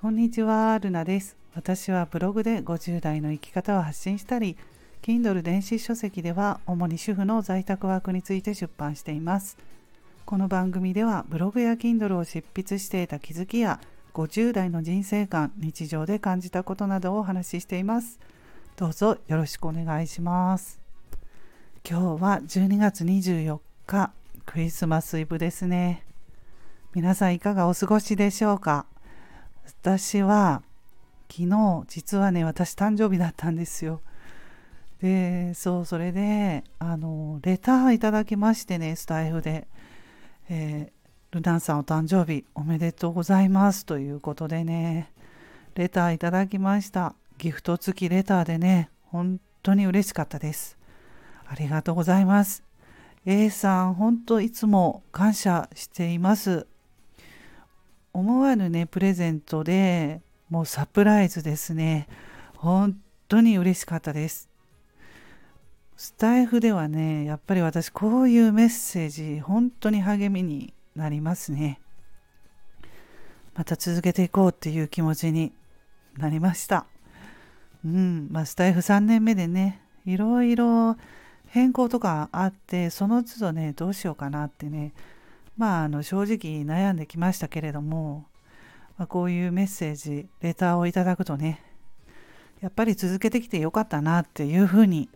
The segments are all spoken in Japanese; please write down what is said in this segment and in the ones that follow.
こんにちは、ルナです。私はブログで50代の生き方を発信したり、Kindle 電子書籍では主に主婦の在宅ワークについて出版しています。この番組ではブログや Kindle を執筆していた気づきや50代の人生観、日常で感じたことなどをお話ししています。どうぞよろしくお願いします。今日は12月24日、クリスマスイブですね。皆さんいかがお過ごしでしょうか？私は昨日実はね私誕生日だったんですよ。でそうそれであのレターいただきましてねスタイフで、えー、ルナンさんお誕生日おめでとうございますということでねレターいただきました。ギフト付きレターでね本当に嬉しかったです。ありがとうございます。A さん本当いつも感謝しています。思わぬねプレゼントでもうサプライズですね。本当に嬉しかったです。スタイフではねやっぱり私こういうメッセージ本当に励みになりますね。また続けていこうっていう気持ちになりました。うんまあスタイフ3年目でねいろいろ変更とかあってその都度ねどうしようかなってねまあ、あの正直悩んできましたけれども、まあ、こういうメッセージレターをいただくとねやっぱり続けてきてよかったなっていうふうに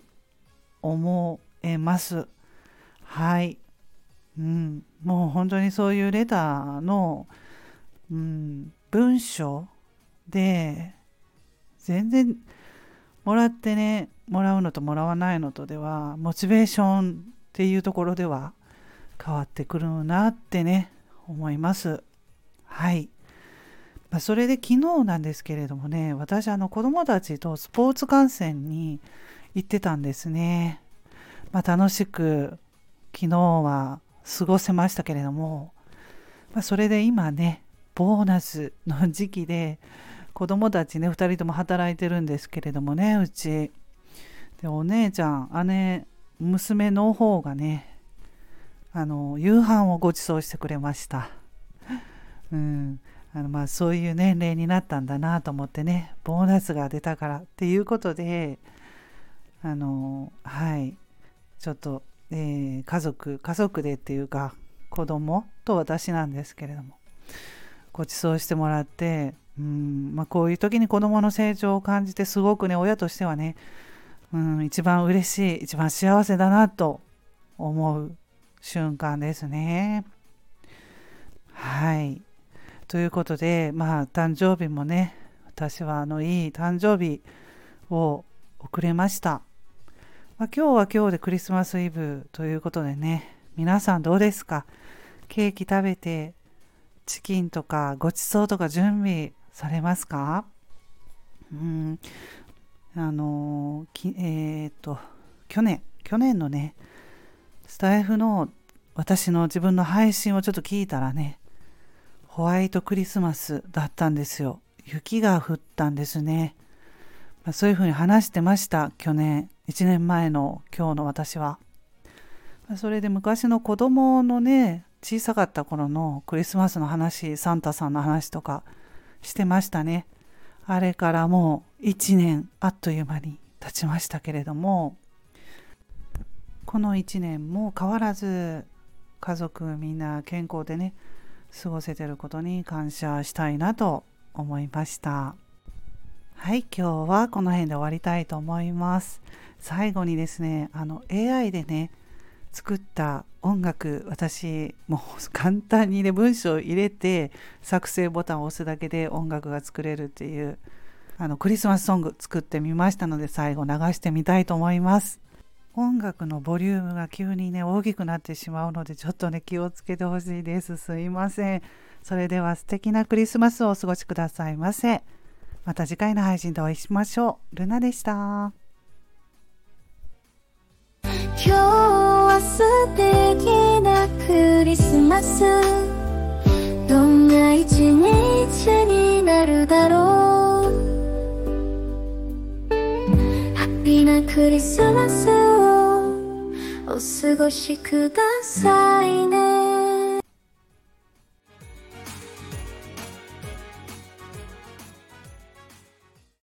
思えます。はい。うん。もう本当にそういうレターの、うん、文章で全然もらってねもらうのともらわないのとではモチベーションっていうところでは変わってくるなってね思います。はい、まあ、それで昨日なんですけれどもね私あの子供たちとスポーツ観戦に行ってたんですね、まあ、楽しく昨日は過ごせましたけれども、まあ、それで今ねボーナスの時期で子供たちね2人とも働いてるんですけれどもねうち。でお姉ちゃん姉娘の方がねあの夕飯をご馳走してくれました。うん。あのまあ、そういう年齢になったんだなと思ってねボーナスが出たからっていうことであのはい。ちょっと、えー、家族家族でっていうか子供と私なんですけれどもご馳走してもらってうん、まあ、こういう時に子供の成長を感じてすごくね親としてはねうん一番嬉しい一番幸せだなと思う瞬間ですね。はい。ということで、まあ、誕生日もね、私はあのいい誕生日を送れました。まあ、今日は今日でクリスマスイブということでね、皆さんどうですか？ケーキ食べて、チキンとかごちそうとか準備されますか？うん、あのえっ、と、去年、去年のね、スタイフの私の自分の配信をちょっと聞いたらね、ホワイトクリスマスだったんですよ。雪が降ったんですね。まあ、そういうふうに話してました、去年、1年前の今日の私は。まあ、それで昔の子供のね、小さかった頃のクリスマスの話、サンタさんの話とかしてましたね。あれからもう1年あっという間に経ちましたけれども、この1年も変わらず家族みんな健康でね過ごせてることに感謝したいなと思いました。はい今日はこの辺で終わりたいと思います。最後にですねあの AI でね作った音楽私もう簡単にね文章を入れて作成ボタンを押すだけで音楽が作れるっていうあのクリスマスソング作ってみましたので最後流してみたいと思います。音楽のボリュームが急にね大きくなってしまうのでちょっとね気をつけてほしいです。すいません。それでは素敵なクリスマスをお過ごしくださいませ。また次回の配信でお会いしましょう。ルナでした。今日は素敵なクリスマスどんな一日になるだろう。ハッピーなクリスマス過ごしくださいね。